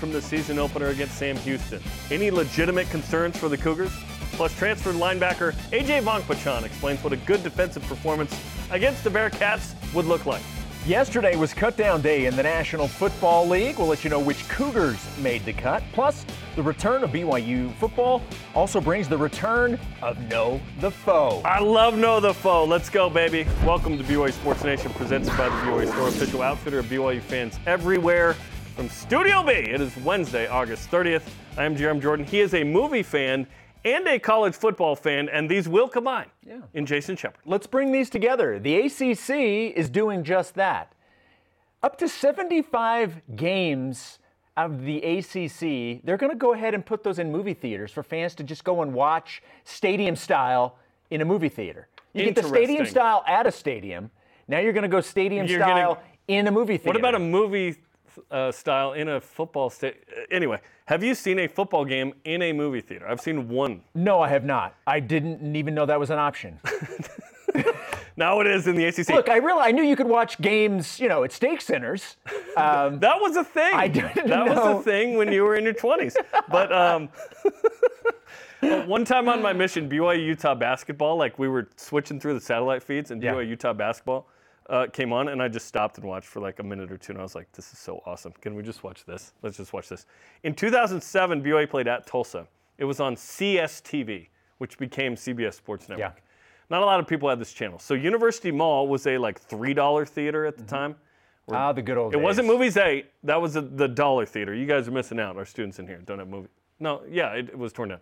from the season opener against Sam Houston. Any legitimate concerns for the Cougars? Plus, transferred linebacker AJ Vongphachanh explains what a good defensive performance against the Bearcats would look like. Yesterday was cut down day in the National Football League. We'll let you know which Cougars made the cut. Plus, the return of BYU football also brings the return of Know the Foe. I love Know the Foe. Let's go, baby. Welcome to BYU Sports Nation, presented by the BYU Store, official outfitter of BYU fans everywhere. From Studio B, it is Wednesday, August 30th. I am Jarom Jordan. He is a movie fan and a college football fan, and these will combine Yeah. in Jason Shepard. Let's bring these together. The ACC is doing just that. Up to 75 games of the ACC, they're going to go ahead and put those in movie theaters for fans to just go and watch stadium style in a movie theater. You get the stadium style at a stadium. Now you're going to go stadium You're style getting- in a movie theater. What about a movie uh, style in a football state? Anyway, have you seen a football game in a movie theater? I've seen one. No, I have not. I didn't even know that was an option. Now it is in the ACC. Look, I real I knew you could watch games, you know, at stake centers. Um, that was a thing. I didn't that was a thing when you were in your 20s. But um, uh, one time on my mission, BYU Utah basketball, like we were switching through the satellite feeds, and Yeah. BYU Utah basketball uh, came on, and I just stopped and watched for like a minute or two, and I was like, "This is so awesome! Can we just watch this? Let's just watch this." In 2007, BYU played at Tulsa. It was on CSTV, which became CBS Sports Network. Yeah. Not a lot of people had this channel. So University Mall was a like three dollar theater at the time. ah, the good old It days. wasn't Movies 8. That was the, the dollar theater. You guys are missing out. Our students in here don't have movie. No, yeah, it, it was torn down.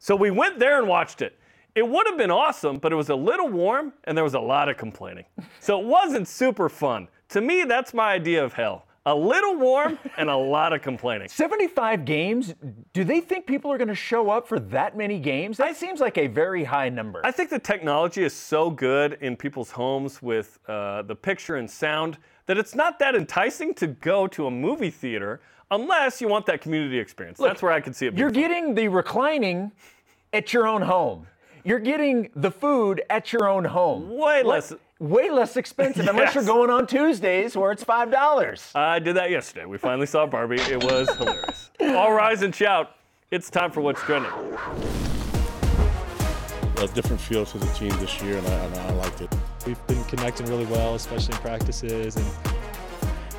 So we went there and watched it. It would have been awesome, but it was a little warm and there was a lot of complaining. So it wasn't super fun. To me, that's my idea of hell. A little warm and a lot of complaining. 75 games? Do they think people are going to show up for that many games? That seems like a very high number. I think the technology is so good in people's homes with uh, the picture and sound that it's not that enticing to go to a movie theater unless you want that community experience. That's where I could see it. You're getting the reclining at your own home. You're getting the food at your own home. Way less. Way less expensive unless Yes. you're going on Tuesdays where it's $5. I did that yesterday. We finally saw Barbie. It was hilarious. All rise and shout. It's time for what's trending. a different feel to the team this year, and I, and I liked it. We've been connecting really well, especially in practices, and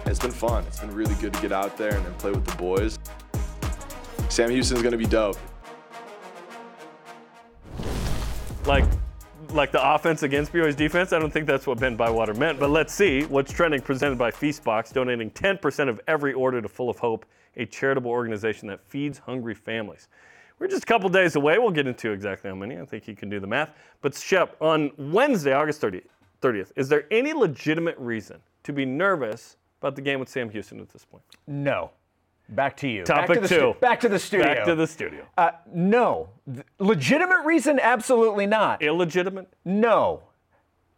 It's been fun. It's been really good to get out there and, and play with the boys. Sam Houston's gonna be dope. Like, like the offense against BYU's defense. I don't think that's what Ben Bywater meant. But let's see what's trending. Presented by Feastbox, donating 10% of every order to Full of Hope, a charitable organization that feeds hungry families. We're just a couple days away. We'll get into exactly how many. I think you can do the math. But Shep, on Wednesday, August 30th, 30th, is there any legitimate reason to be nervous about the game with Sam Houston at this point? No. Back to you. Topic back to the two. back to the studio. Back to the studio. Uh, no. Th- Legitimate reason? Absolutely not. Illegitimate? No.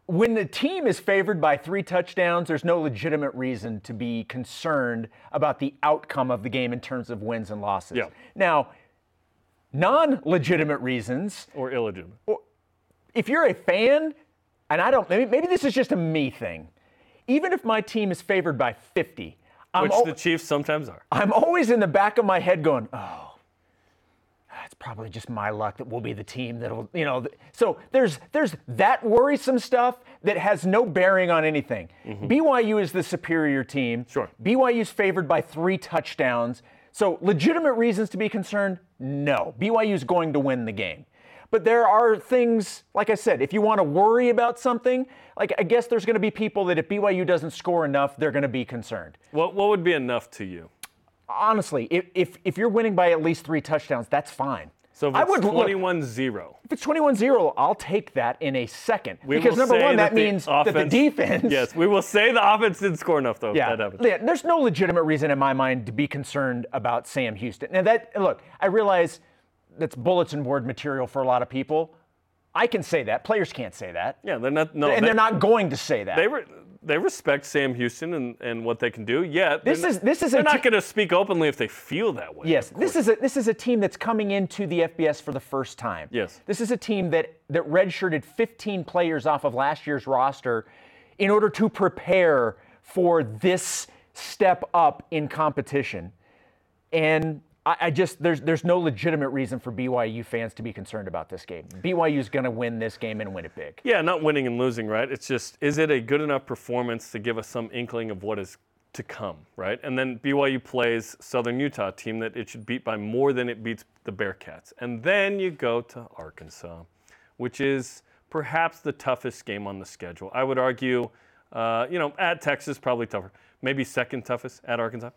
When the team is favored by three touchdowns, there's no legitimate reason to be concerned about the outcome of the game in terms of wins and losses. Yeah. Now, non legitimate reasons, Or illegitimate? if you're a fan, and I don't, maybe, maybe this is just a me thing, even if my team is favored by 50, I'm, Which al- the Chiefs sometimes are. I'm always in the back of my head going, oh, it's probably just my luck that we'll be the team that'll, you know. th- So there's there's that worrisome stuff that has no bearing on anything. Mm-hmm. BYU is the superior team. Sure. BYU's favored by three touchdowns. So legitimate reasons to be concerned? No. BYU's going to win the game. But there are things, like I said, if you want to worry about something, like I guess there's going to be people that if BYU doesn't score enough, they're going to be concerned What, what would be enough to you? honestly, if, if, if you're winning by at least three touchdowns, that's fine. So if I it's would 21 0. If it's 21-0, I'll take that in a second. We because number one, that, the means that the defense. Yes, we will say the offense didn't score enough, though. Yeah, that yeah, there's no legitimate reason in my mind to be concerned about Sam Houston. Now that look, I realize that's bulletin board material for a lot of people. I can say that. Players can't say that. Yeah, they're not. No, and they, they're not going to say that. They, re, they respect Sam Houston and, and what they can do. Yet This they're is- not- this is They're not te- going to speak openly if they feel that way. Yes, this is a this is a team that's coming into the FBS for the first time. Yes. This is a team that that redshirted 15 players off of last year's roster in order to prepare for this step up in competition. And I, I just there's there's no legitimate reason for BYU fans to be concerned about this game. BYU's going to win this game and win it big. Yeah, not winning and losing, right? It's just, is it a good enough performance to give us some inkling of what is to come, right? And then BYU plays Southern Utah, team that it should beat by more than it beats the Bearcats. And then you go to Arkansas, which is perhaps the toughest game on the schedule. I would argue, uh, you know, at Texas, probably tougher. Maybe second toughest at Arkansas.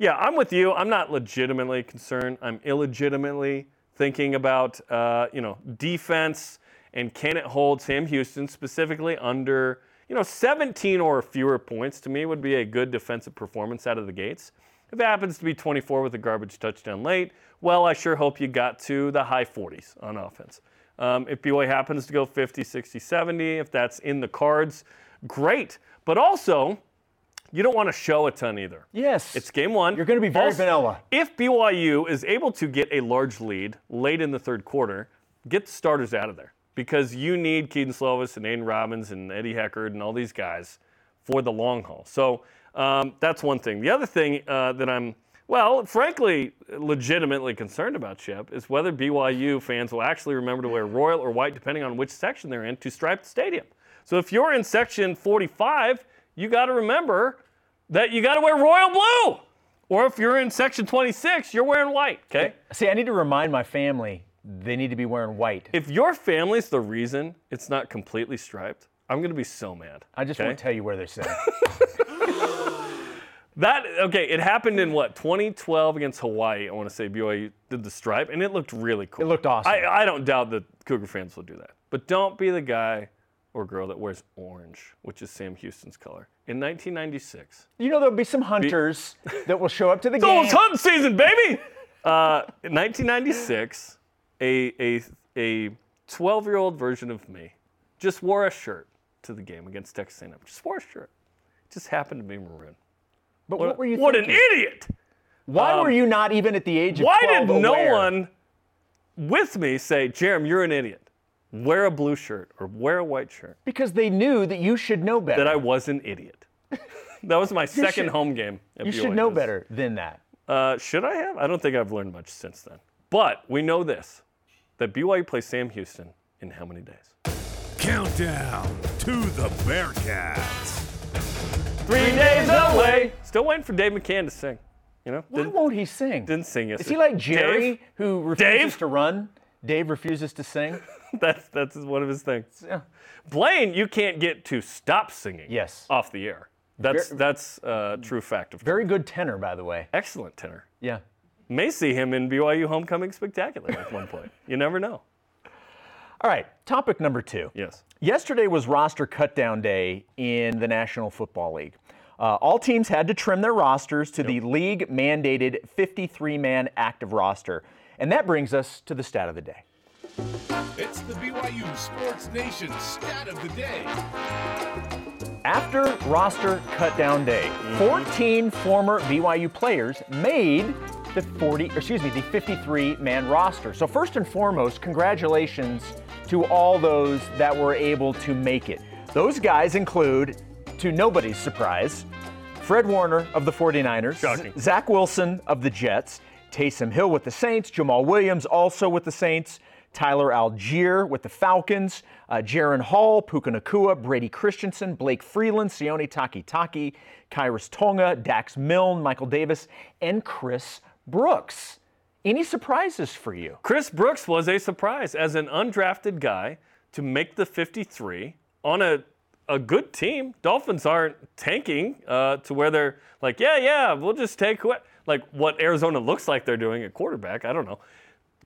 Yeah, I'm with you. I'm not legitimately concerned. I'm illegitimately thinking about, uh, you know, defense and can it hold Sam Houston specifically under, you know, 17 or fewer points to me would be a good defensive performance out of the gates. If it happens to be 24 with a garbage touchdown late, well, I sure hope you got to the high 40s on offense. Um, if BYU happens to go 50, 60, 70, if that's in the cards, great. But also, you don't want to show a ton either. Yes. It's game one. You're going to be very Also, vanilla. If BYU is able to get a large lead late in the third quarter, get the starters out of there because you need Kedon Slovis and Aidan Robbins and Eddie Heckard and all these guys for the long haul. So um, that's one thing. The other thing uh, that I'm, well, frankly, legitimately concerned about, Shep, is whether BYU fans will actually remember to wear royal or white, depending on which section they're in, to stripe the stadium. So if you're in section 45, you got to remember that you got to wear royal blue. Or if you're in section 26, you're wearing white, okay? See, I need to remind my family they need to be wearing white. If your family's the reason it's not completely striped, I'm going to be so mad. I just okay? won't tell you where they're sitting. That okay, it happened in what 2012 against Hawaii. I want to say BYU did the stripe, and it looked really cool. It looked awesome. I, I don't doubt that Cougar fans will do that, but don't be the guy or girl that wears orange, which is Sam Houston's color. In 1996, you know, there'll be some hunters that will show up to the game. it's hunting season, baby. Uh, in 1996, a a a 12-year-old version of me just wore a shirt to the game against Texas A&M. Just wore a shirt. It just happened to be maroon. But what, were you What thinking? an idiot! Why um, were you not even at the age of Why 12 did no aware? one with me say, Jarom, you're an idiot. Wear a blue shirt or wear a white shirt. Because they knew that you should know better. That I was an idiot. that was my second should- home game. At you should BYU. know better than that. Uh, should I have? I don't think I've learned much since then. But we know this that BYU plays Sam Houston in how many days? Countdown to the Bearcats. Three days away. Still waiting for Dave McCann to sing. You know? Why Didn't, won't he sing? didn't sing Is yesterday. he like Jerry, Dave? who refuses Dave? to run? Dave refuses to sing? That's that's one of his things. Yeah. Blaine, you can't get to stop singing. Yes. Off the air. That's Ver- that's a true fact of Very good tenor, by the way. excellent tenor. Yeah. May see him in BYU homecoming spectacular at one point. You never know. All right, topic number two. Yes. Yesterday was roster cutdown day in the National Football League. Uh, all teams had to trim their rosters to the league mandated 53 man active roster. And that brings us to the stat of the day. It's the BYU Sports Nation stat of the day. After roster cutdown day, mm-hmm. 14 former BYU players made the 40, or excuse me, the 53 man roster. So, first and foremost, congratulations to all those that were able to make it. Those guys include, to nobody's surprise, Fred Warner of the 49ers, Shocking. Zach Wilson of the Jets, Taysom Hill with the Saints, Jamaal Williams also with the Saints, Tyler Allgeier with the Falcons, uh, Jaren Hall, Puka Nacua, Brady Christensen, Blake Freeland, Sione Taki Taki, Khyiris Tonga, Dax Milne, Michael Davis, and Chris Brooks. Any surprises for you? Chris Brooks was a surprise as an undrafted guy to make the 53 on a a good team. Dolphins aren't tanking uh, to where they're like, yeah, yeah, we'll just take what like what Arizona looks like they're doing at quarterback. I don't know.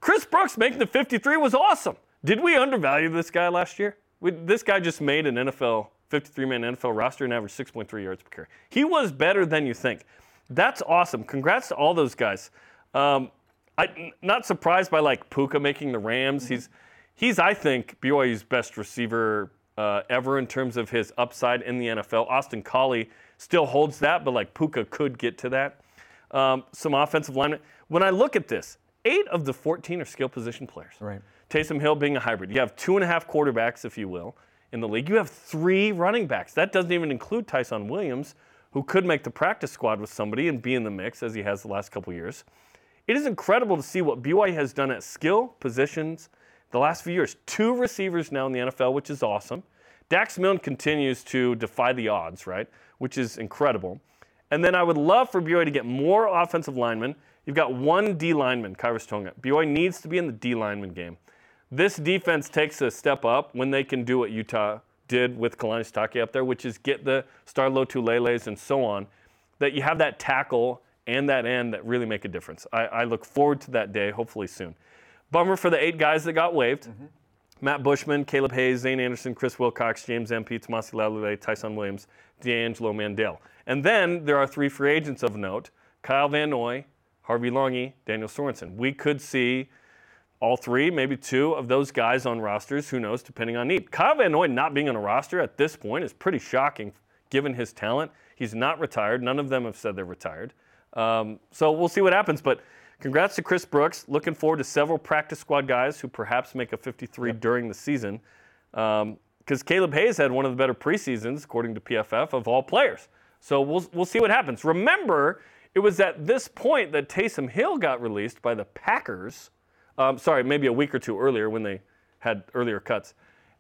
Chris Brooks making the 53 was awesome. Did we undervalue this guy last year? We, this guy just made an NFL 53-man NFL roster and averaged 6.3 yards per carry. He was better than you think. That's awesome. Congrats to all those guys. Um, I n- not surprised by like Puka making the Rams. He's he's I think BYU's best receiver uh, ever in terms of his upside in the NFL. Austin Collie still holds that, but like Puka could get to that. Um, some offensive linemen. When I look at this, eight of the 14 are skill position players. Right. Taysom Hill being a hybrid. You have two and a half quarterbacks, if you will, in the league. You have three running backs. That doesn't even include Tyson Williams, who could make the practice squad with somebody and be in the mix as he has the last couple years. It is incredible to see what BYU has done at skill positions the last few years. Two receivers now in the NFL, which is awesome. Dax Milne continues to defy the odds, right? Which is incredible. And then I would love for BYU to get more offensive linemen. You've got one D lineman, Khyiris Tonga. BYU needs to be in the D lineman game. This defense takes a step up when they can do what Utah did with Kalani Sitake up there, which is get the Star Lotuleleis and so on, that you have that tackle and that end that really make a difference. I, I look forward to that day, hopefully soon. Bummer for the eight guys that got waived. Mm-hmm. Matt Bushman, Caleb Hayes, Zayne Anderson, Chris Wilcox, James Empey, Tomasi Laulile, Tyson Williams, D'Angelo Mandell. And then there are three free agents of note Kyle Van Noy, Harvey Langi, Daniel Sorensen. We could see all three, maybe two of those guys on rosters, who knows, depending on need. Kyle Van Noy not being on a roster at this point is pretty shocking given his talent. He's not retired. None of them have said they're retired. Um, so we'll see what happens. But congrats to Chris Brooks. Looking forward to several practice squad guys who perhaps make a 53 during the season. Because Caleb Hayes had one of the better preseasons, according to PFF, of all players. So we'll, we'll see what happens. Remember, it was at this point that Taysom Hill got released by the Packers. Um, sorry, maybe a week or two earlier when they had earlier cuts.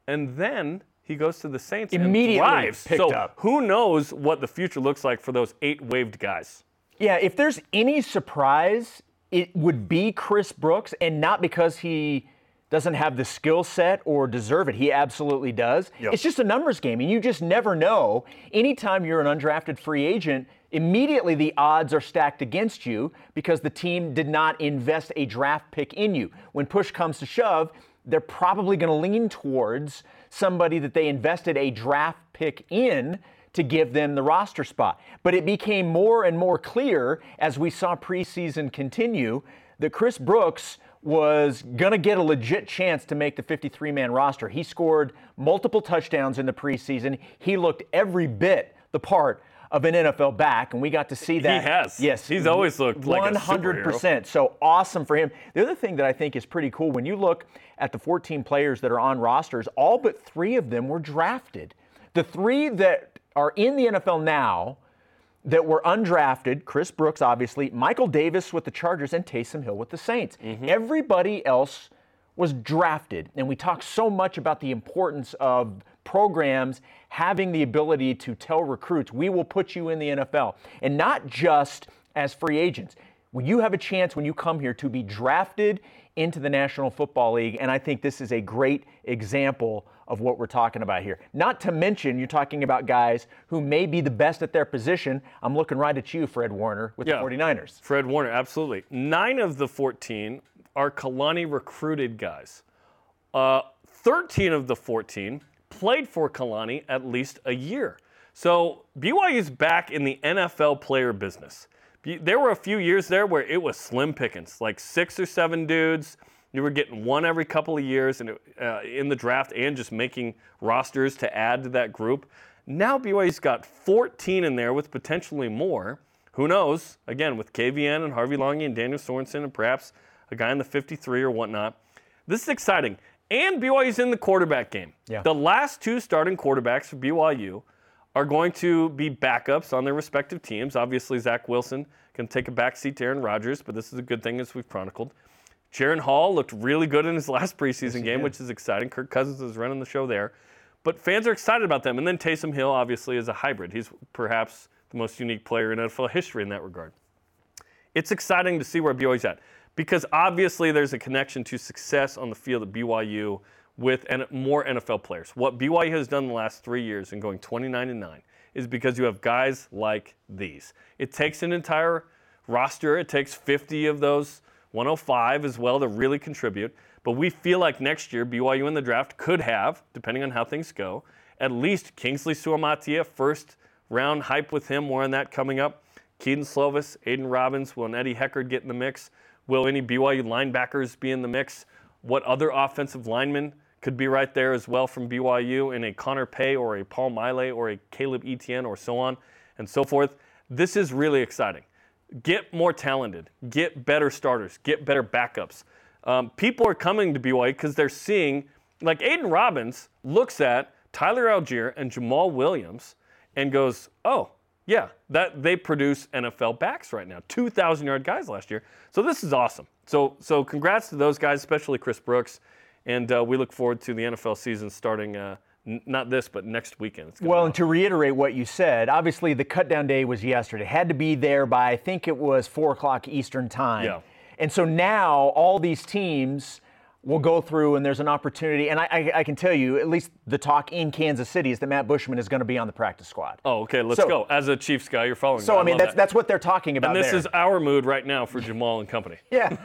And then he goes to the Saints Immediately and thrives. picked so up. who knows what the future looks like for those eight waived guys? Yeah, if there's any surprise, it would be Chris Brooks, and not because he doesn't have the skill set or deserve it. He absolutely does. Yep. It's just a numbers game, and you just never know. Anytime you're an undrafted free agent, immediately the odds are stacked against you because the team did not invest a draft pick in you. When push comes to shove, they're probably going to lean towards somebody that they invested a draft pick in to give them the roster spot. But it became more and more clear as we saw preseason continue that Chris Brooks was going to get a legit chance to make the 53 man roster. He scored multiple touchdowns in the preseason. He looked every bit the part of an NFL back, and we got to see that. He has. Yes. He's always looked like a superhero. 100%. So awesome for him. The other thing that I think is pretty cool when you look at the 14 players that are on rosters, all but three of them were drafted. The three that are in the NFL now that were undrafted Chris Brooks, obviously, Michael Davis with the Chargers, and Taysom Hill with the Saints. Mm-hmm. Everybody else was drafted. And we talk so much about the importance of programs having the ability to tell recruits, we will put you in the NFL. And not just as free agents. When you have a chance when you come here to be drafted into the National Football League, and I think this is a great example of what we're talking about here. Not to mention, you're talking about guys who may be the best at their position. I'm looking right at you, Fred Warner, with Yeah. the 49ers. Fred Warner, absolutely. Nine of the 14 are Kalani recruited guys. Uh, 13 of the 14 played for Kalani at least a year. So BYU's back in the NFL player business. There were a few years there where it was slim pickings, like six or seven dudes. You were getting one every couple of years and, uh, in the draft and just making rosters to add to that group. Now BYU's got 14 in there with potentially more. Who knows? Again, with KVN and Harvey Langi and Daniel Sorensen and perhaps a guy in the 53 or whatnot. This is exciting. And BYU's in the quarterback game. Yeah. The last two starting quarterbacks for BYU are going to be backups on their respective teams. Obviously, Zach Wilson can take a backseat to Aaron Rodgers, but this is a good thing as we've chronicled. Jaren Hall looked really good in his last preseason game, which is exciting. Kirk Cousins is running the show there. But fans are excited about them. And then Taysom Hill, obviously, is a hybrid. He's perhaps the most unique player in NFL history in that regard. It's exciting to see where BYU's at because obviously there's a connection to success on the field at BYU with more NFL players. What BYU has done the last three years in going 29 and 9 is because you have guys like these. It takes an entire roster, it takes 50 of those 105 as well to really contribute. But we feel like next year, BYU in the draft could have, depending on how things go, at least Kingsley Suamataia, first round hype with him, more on that coming up. Kedon Slovis, Aidan Robbins, will an Eddie Heckard get in the mix? Will any BYU linebackers be in the mix? What other offensive linemen could be right there as well from BYU in a Connor Pay or a Paul Maile or a Caleb Etienne or so on and so forth? This is really exciting. Get more talented, get better starters, get better backups. Um, people are coming to BYU because they're seeing, like Aidan Robbins looks at Tyler Allgeier and Jamaal Williams and goes, oh, Yeah, that they produce NFL backs right now, 2,000 yard guys last year. So this is awesome. So so congrats to those guys, especially Chris Brooks, and uh, we look forward to the NFL season starting uh, not this but next weekend. Well, and to reiterate what you said, obviously the cut down day was yesterday. Had to be there by I think it was four o'clock Eastern time. Yeah. And so now all these teams will go through, and there's an opportunity. And I, I, I can tell you, at least the talk in Kansas City is that Matt Bushman is going to be on the practice squad. Oh, okay, let's So- go. As a Chiefs guy, you're following. so that. I mean, love that's that. that's what they're talking about. and this there. is our mood right now for Jamaal and company. Yeah,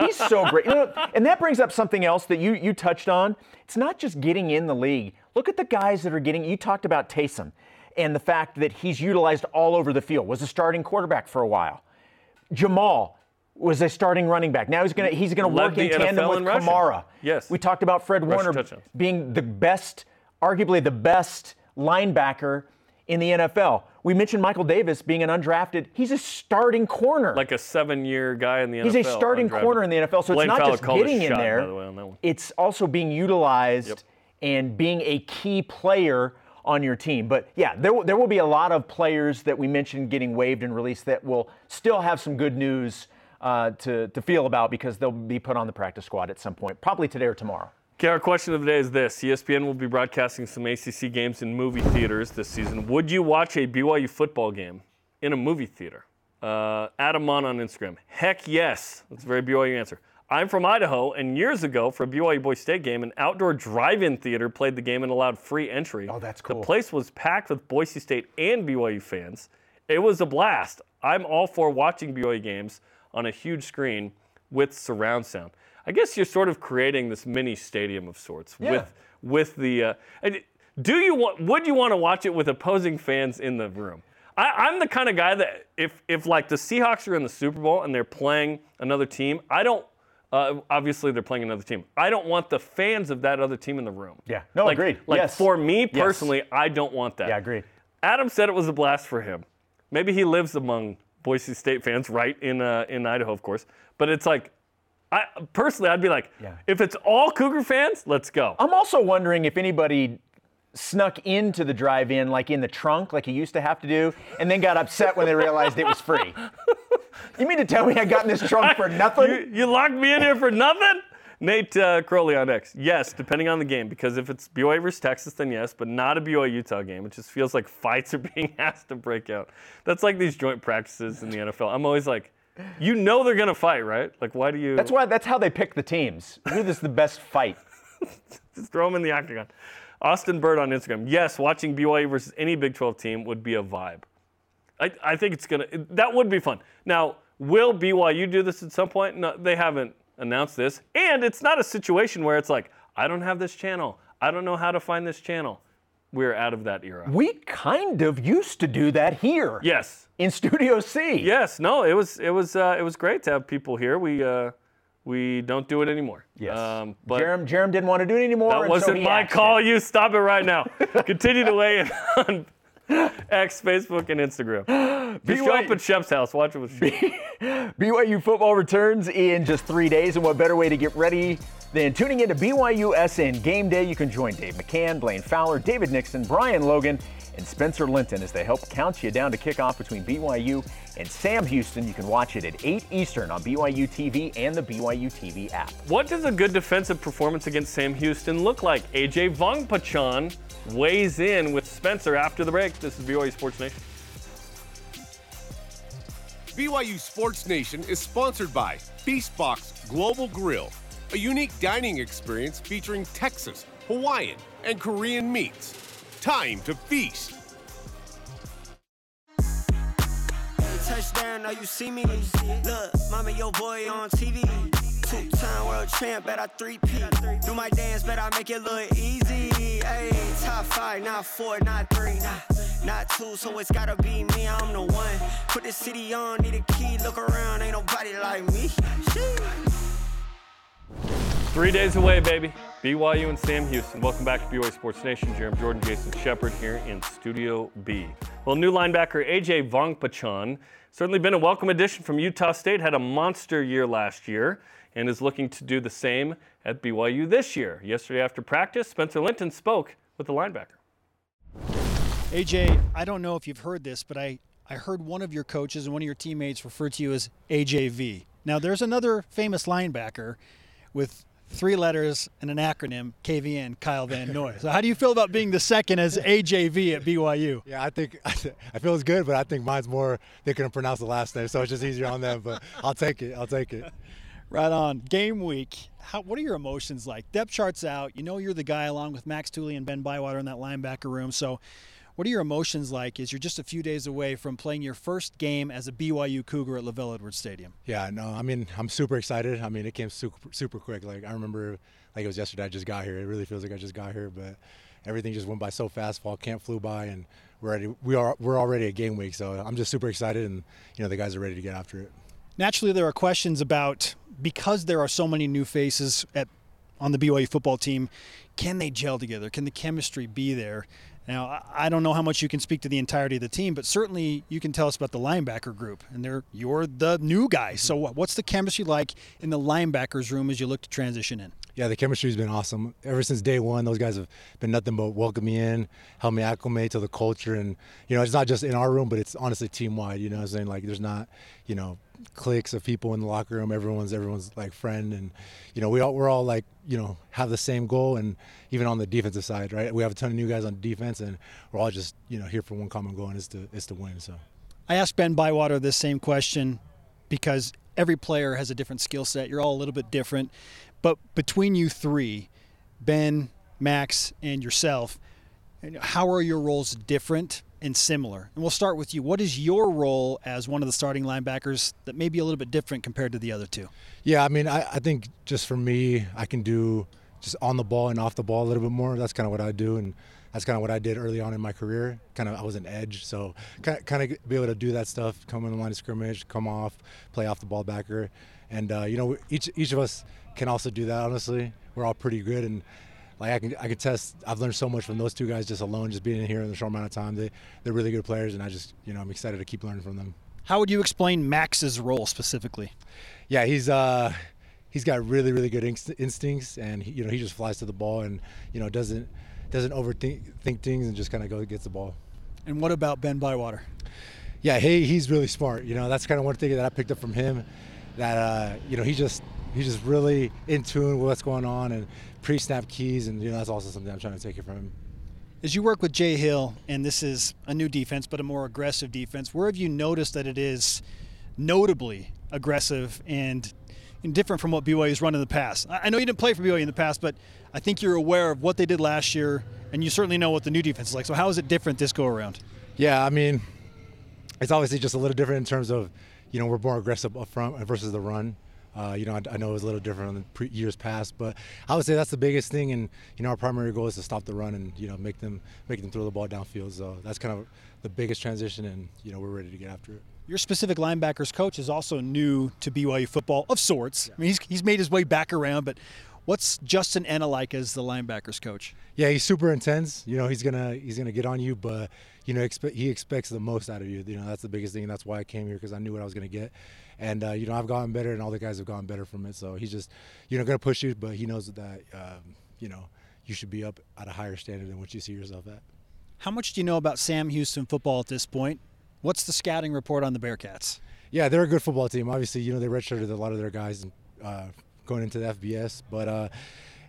he's so great. You know, and that brings up something else that you you touched on. It's not just getting in the league. Look at the guys that are getting. You talked about Taysom, and the fact that he's utilized all over the field. Was a starting quarterback for a while. Jamaal was a starting running back. Now he's gonna he's gonna Led work in tandem NFL with in. Kamara. Yes. We talked about Fred Rushing Warner touchdowns. being the best, arguably the best linebacker in the NFL. We mentioned Michael Davis being an undrafted. He's a starting corner. Like a seven-year guy in the NFL. He's a starting undrafted. corner in the NFL, so Blaine it's not Fowler just getting in shot, there. The way, on that one. It's also being utilized Yep. and being a key player on your team. But yeah, there, there will be a lot of players that we mentioned getting waived and released that will still have some good news uh, to, to feel about because they'll be put on the practice squad at some point, probably today or tomorrow. Okay, our question of the day is this: ESPN will be broadcasting some ACC games in movie theaters this season. Would you watch a BYU football game in a movie theater? Uh, Adam Mon on Instagram. Heck yes. That's a very BYU answer. I'm from Idaho, and years ago, for a BYU Boise State game, an outdoor drive-in theater played the game and allowed free entry. Oh, that's cool. The place was packed with Boise State and BYU fans. It was a blast. I'm all for watching BYU games on a huge screen with surround sound. I guess you're sort of creating this mini stadium of sorts Yeah. with with the. Uh, do you want? Would you want to watch it with opposing fans in the room? I, I'm the kind of guy that if if like the Seahawks are in the Super Bowl and they're playing another team, I don't. Uh, obviously, they're playing another team. I don't want the fans of that other team in the room. Yeah. No, like, agreed. Like Yes. for me Yes. personally, I don't want that. Yeah, agreed. Adam said it was a blast for him. Maybe he lives among Boise State fans, right in uh, in Idaho, of course. But it's like, I personally, I'd be like, Yeah. if it's all Cougar fans, let's go. I'm also wondering if anybody snuck into the drive-in like in the trunk like you used to have to do and then got upset when they realized it was free. You mean to tell me I got in this trunk for nothing? You, you locked me in here for nothing? Nate uh, Crowley on X. Yes, depending on the game, because if it's BYU versus Texas, then yes, but not a BYU Utah game. It just feels like fights are being asked to break out. That's like these joint practices in the NFL. I'm always like, you know they're gonna fight, right? Like, why do you? That's why that's how they pick the teams. Who is the best fight? Just throw them in the octagon. Austin Bird on Instagram. Yes, watching BYU versus any Big 12 team would be a vibe. I, I think it's gonna. That would be fun. Now, will BYU do this at some point? No, they haven't announced this, and it's not a situation where it's like, I don't have this channel. I don't know how to find this channel. We're out of that era. We kind of used to do that here Yes, in Studio C. yes. No, it was it was uh, it was great to have people here. We uh, we don't do it anymore. Yes. Um, but Jarom, Jarom didn't want to do it anymore. That so wasn't he my call. it. You stop it right now. Continue to weigh in on X, Facebook, and Instagram. Just show up at Shep's house. Watch it with Shep. BYU football returns in just three days, and what better way to get ready than tuning into BYUSN Game Day? You can join Dave McCann, Blaine Fowler, David Nixon, Brian Logan, and Spencer Linton as they help count you down to kickoff between BYU and Sam Houston. You can watch it at 8 Eastern on BYU TV and the BYU TV app. What does a good defensive performance against Sam Houston look like? AJ Vongphachanh weighs in with Spencer after the break. This is BYU Sports Nation. BYU Sports Nation is sponsored by Feastbox Global Grill, a unique dining experience featuring Texas, Hawaiian, and Korean meats. Time to feast. Touchdown, now you see me. Look, mama, your boy on TV. Two-time world champ, bet I three-peat. Do my dance, bet I make it look easy. Hey, top five, not four, not three, not, two, so it's gotta be me. I'm the one. Put the city on, need a key. Look around, ain't nobody like me. Three days away, baby. BYU and Sam Houston. Welcome back to BYU Sports Nation. Jarom Jordan, Jason Shepard here in Studio B. Well, new linebacker AJ Vongphachanh certainly been a welcome addition from Utah State. Had a monster year last year and is looking to do the same at BYU this year. Yesterday after practice, Spencer Linton spoke with the linebacker. AJ, I don't know if you've heard this, but I, I heard one of your coaches and one of your teammates refer to you as AJV. Now, there's another famous linebacker with three letters and an acronym, KVN, Kyle Van Noy. So, how do you feel about being the second as AJV at BYU? Yeah, I think I feel it's good, but I think mine's more they couldn't pronounce the last name, so it's just easier on them. But I'll take it. I'll take it. Right on. Game week. How, what are your emotions like? Depth chart's out. You know you're the guy along with Max Tooley and Ben Bywater in that linebacker room. So, what are your emotions like as you're just a few days away from playing your first game as a BYU Cougar at LaVell Edwards Stadium? Yeah, no, I mean, I'm super excited. I mean, it came super, super quick. Like, I remember, like it was yesterday, I just got here. It really feels like I just got here, but everything just went by so fast. Fall camp flew by, and we're already, we are, we're already at game week. So I'm just super excited, and, you know, the guys are ready to get after it. Naturally, there are questions about because there are so many new faces at on the BYU football team, can they gel together? Can the chemistry be there? Now, I don't know how much you can speak to the entirety of the team, but certainly you can tell us about the linebacker group, and they're you're the new guy. So, mm-hmm. what's the chemistry like in the linebackers room as you look to transition in? Yeah, the chemistry's been awesome ever since day one. Those guys have been nothing but welcome me in, help me acclimate to the culture, and you know, it's not just in our room, but it's honestly team wide. You know, what I'm saying like there's not, you know, cliques of people in the locker room. Everyone's everyone's like friend, and you know we all we're all like you know have the same goal, and even on the defensive side, right? We have a ton of new guys on defense, and we're all just you know here for one common goal, and it's to it's to win. So I asked Ben Bywater this same question because every player has a different skill set. You're all a little bit different, but between you three, Ben, Max, and yourself, how are your roles different? And similar. And we'll start with you. What is your role as one of the starting linebackers that may be a little bit different compared to the other two? Yeah, I mean, I, I think just for me, I can do just on the ball and off the ball a little bit more. That's kind of what I do, and that's kind of what I did early on in my career. Kind of, I was an edge, so kind of, kind of be able to do that stuff, come in the line of scrimmage, come off, play off the ball backer, and uh, you know, each each of us can also do that. Honestly, we're all pretty good, and like I can I can test. I've learned so much from those two guys just alone, just being in here in a short amount of time. They they're really good players, and I just you know I'm excited to keep learning from them. How would you explain Max's role specifically? Yeah, he's uh he's got really really good inst- instincts, and he, you know he just flies to the ball and you know doesn't doesn't overthink think things and just kind of go gets the ball. And what about Ben Bywater? Yeah, he he's really smart. You know that's kind of one thing that I picked up from him. That uh, you know he just he's just really in tune with what's going on and pre-snap keys, and you know that's also something I'm trying to take it from him. As you work with Jay Hill, and this is a new defense, but a more aggressive defense, where have you noticed that it is notably aggressive and different from what BYU has run in the past? I know you didn't play for BYU in the past, but I think you're aware of what they did last year, and you certainly know what the new defense is like. So how is it different this go around? Yeah, I mean, it's obviously just a little different in terms of, you know, we're more aggressive up front versus the run. Uh, you know, I, I, know it was a little different than pre- years past, but I would say that's the biggest thing. And you know, our primary goal is to stop the run and you know make them make them throw the ball downfield. So that's kind of the biggest transition, and you know, we're ready to get after it. Your specific linebackers coach is also new to BYU football of sorts. Yeah. I mean, he's he's made his way back around, but what's Justin Ena like as the linebackers coach? Yeah, he's super intense. You know, he's gonna he's gonna get on you, but you know, expe- he expects the most out of you. You know, that's the biggest thing, and that's why I came here because I knew what I was gonna get and uh, you know I've gotten better, and all the guys have gotten better from it. So he's just you know going to push you, but he knows that um, you know you should be up at a higher standard than what you see yourself at. How much do you know about Sam Houston football at this point? What's the scouting report on the Bearcats? Yeah, they're a good football team. Obviously, you know they redshirted a lot of their guys uh, going into the FBS, but uh,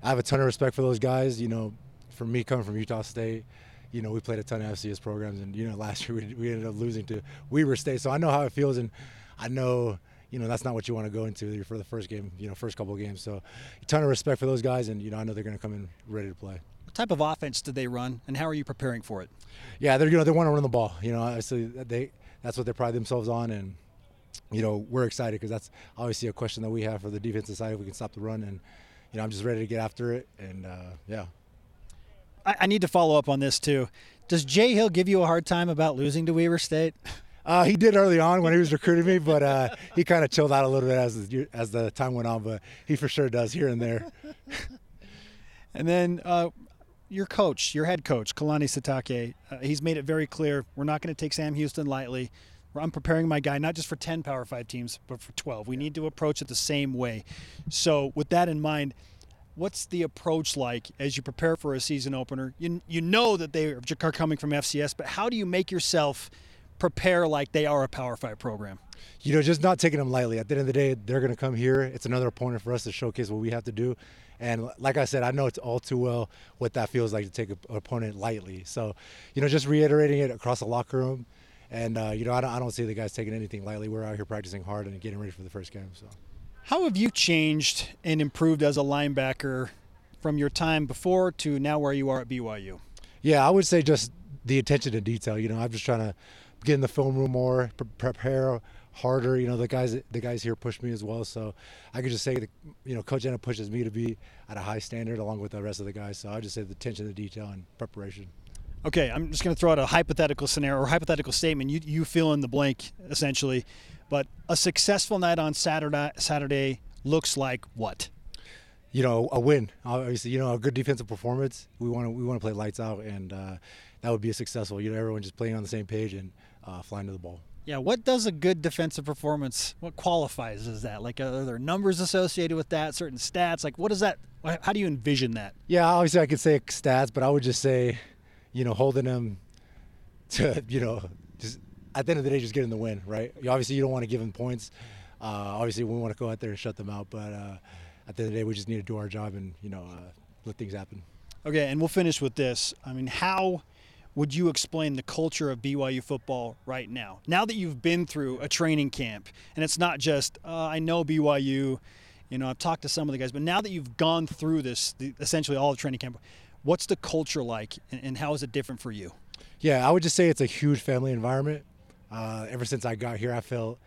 I have a ton of respect for those guys. You know, for me coming from Utah State, you know, we played a ton of FCS programs, and you know, last year we, we ended up losing to Weber State, so I know how it feels, and I know you know that's not what you want to go into for the first game, you know, first couple of games. So, a ton of respect for those guys, and you know I know they're going to come in ready to play. What type of offense did they run, and how are you preparing for it? Yeah, they're you know they want to run the ball. You know, obviously they that's what they pride themselves on, and you know we're excited because that's obviously a question that we have for the defensive side if we can stop the run, and you know I'm just ready to get after it, and uh, yeah. I, I need to follow up on this too. Does Jay Hill give you a hard time about losing to Weber State? Uh, he did early on when he was recruiting me, but uh, he kind of chilled out a little bit as the, as the time went on. But he for sure does here and there. and then uh, your coach, your head coach, Kalani Sitake, uh, he's made it very clear we're not going to take Sam Houston lightly. I'm preparing my guy not just for 10 Power 5 teams, but for 12. We need to approach it the same way. So, with that in mind, what's the approach like as you prepare for a season opener? You you know that they are coming from FCS, but how do you make yourself prepare like they are a Power Five program? You know, just not taking them lightly. At the end of the day, they're going to come here. It's another opponent for us to showcase what we have to do. And like I said, I know it's all too well what that feels like to take an opponent lightly. So, you know, just reiterating it across the locker room. And, uh, you know, I don't, I don't see the guys taking anything lightly. We're out here practicing hard and getting ready for the first game. So, how have you changed and improved as a linebacker from your time before to now where you are at BYU? Yeah, I would say just the attention to detail. You know, I'm just trying to get in the film room more, pre- prepare harder. You know, the guys the guys here push me as well. So I could just say that you know, Coach Ena pushes me to be at a high standard along with the rest of the guys. So I just say the attention to detail and preparation. Okay, I'm just going to throw out a hypothetical scenario or hypothetical statement. You you fill in the blank essentially, but a successful night on Saturday Saturday looks like what? You know, a win. Obviously, you know, a good defensive performance. We want to we want to play lights out, and uh, that would be a successful. You know, everyone just playing on the same page and uh, flying to the ball. Yeah, what does a good defensive performance? What qualifies as that? Like, are there numbers associated with that? Certain stats? Like, what is that? How do you envision that? Yeah, obviously I could say stats, but I would just say, you know, holding them to, you know, just at the end of the day, just getting the win, right? Obviously, you don't want to give them points. Uh, obviously, we want to go out there and shut them out, but uh, at the end of the day, we just need to do our job and you know uh, let things happen. Okay, and we'll finish with this. I mean, how would you explain the culture of BYU football right now? Now that you've been through a training camp, and it's not just uh, I know BYU, you know I've talked to some of the guys, but now that you've gone through this, the, essentially all the training camp, what's the culture like, and, and, how is it different for you? Yeah, I would just say it's a huge family environment. Uh, ever since I got here, I felt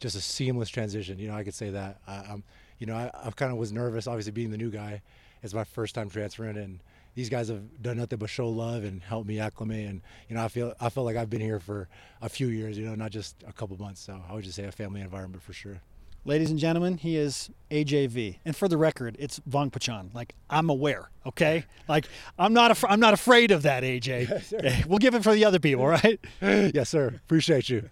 just a seamless transition. You know, I could say that. I, am you know, I, I kind of was nervous, obviously being the new guy. It's my first time transferring, and these guys have done nothing but show love and help me acclimate. And you know, I feel I feel like I've been here for a few years. You know, not just a couple months. So I would just say a family environment for sure. Ladies and gentlemen, he is AJV, and for the record, it's Vongphachanh. Like I'm aware, okay? Like I'm not af- I'm not afraid of that, AJ. Yes, we'll give it for the other people, right? yes, sir. Appreciate you.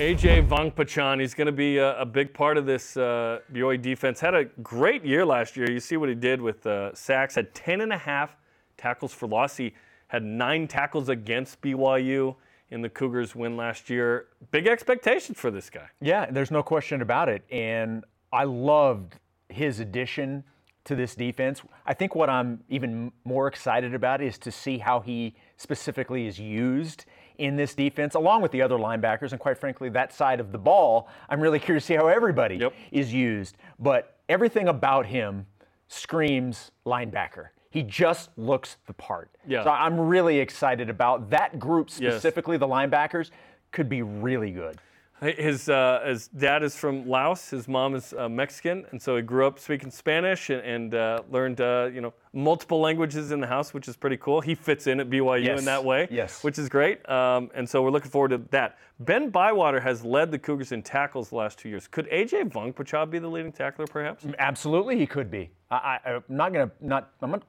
AJ Vongphachanh, he's going to be a, a, big part of this uh, BYU defense. Had a great year last year. You see what he did with uh, sacks. Had 10 and a half tackles for loss. He had nine tackles against BYU in the Cougars' win last year. Big expectations for this guy. Yeah, there's no question about it. And I loved his addition to this defense. I think what I'm even more excited about is to see how he specifically is used in this defense, along with the other linebackers, and quite frankly, that side of the ball. I'm really curious to see how everybody yep. is used. But everything about him screams linebacker. He just looks the part. Yeah. So I'm really excited about that group specifically, yes. the linebackers, could be really good. His, uh, his dad is from Laos. His mom is uh, Mexican, and so he grew up speaking Spanish and, and uh, learned uh, you know multiple languages in the house, which is pretty cool. He fits in at BYU yes. in that way, yes. which is great. Um, and so we're looking forward to that. Ben Bywater has led the Cougars in tackles the last two years. Could AJ Vongphachanh be the leading tackler, perhaps? Absolutely, he could be. I, am not gonna not I'm not,